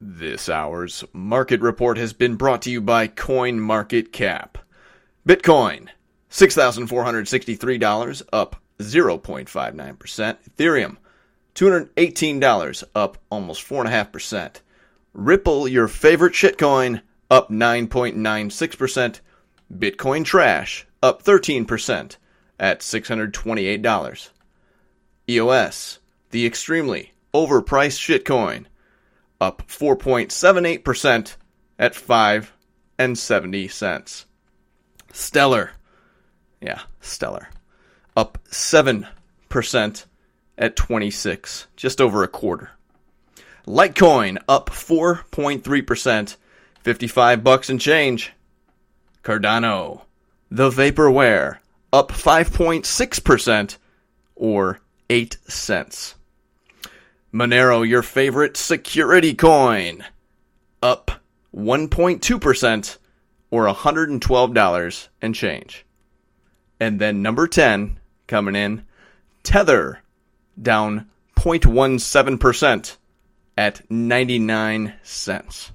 This hour's market report has been brought to you by CoinMarketCap. Bitcoin, $6,463, up 0.59%. Ethereum, $218, up almost 4.5%. Ripple, your favorite shitcoin, up 9.96%. Bitcoin Trash, up 13% at $628. EOS, the extremely overpriced shitcoin, up 4.78% at 5 and 70 cents. Stellar. Yeah, Stellar. Up 7% at 26, just over a quarter. Litecoin up 4.3%, 55 bucks and change. Cardano, the vaporware, up 5.6% or 8 cents. Monero, your favorite security coin, up 1.2% or $112 and change. And then number 10 coming in, Tether, down 0.17% at 99 cents.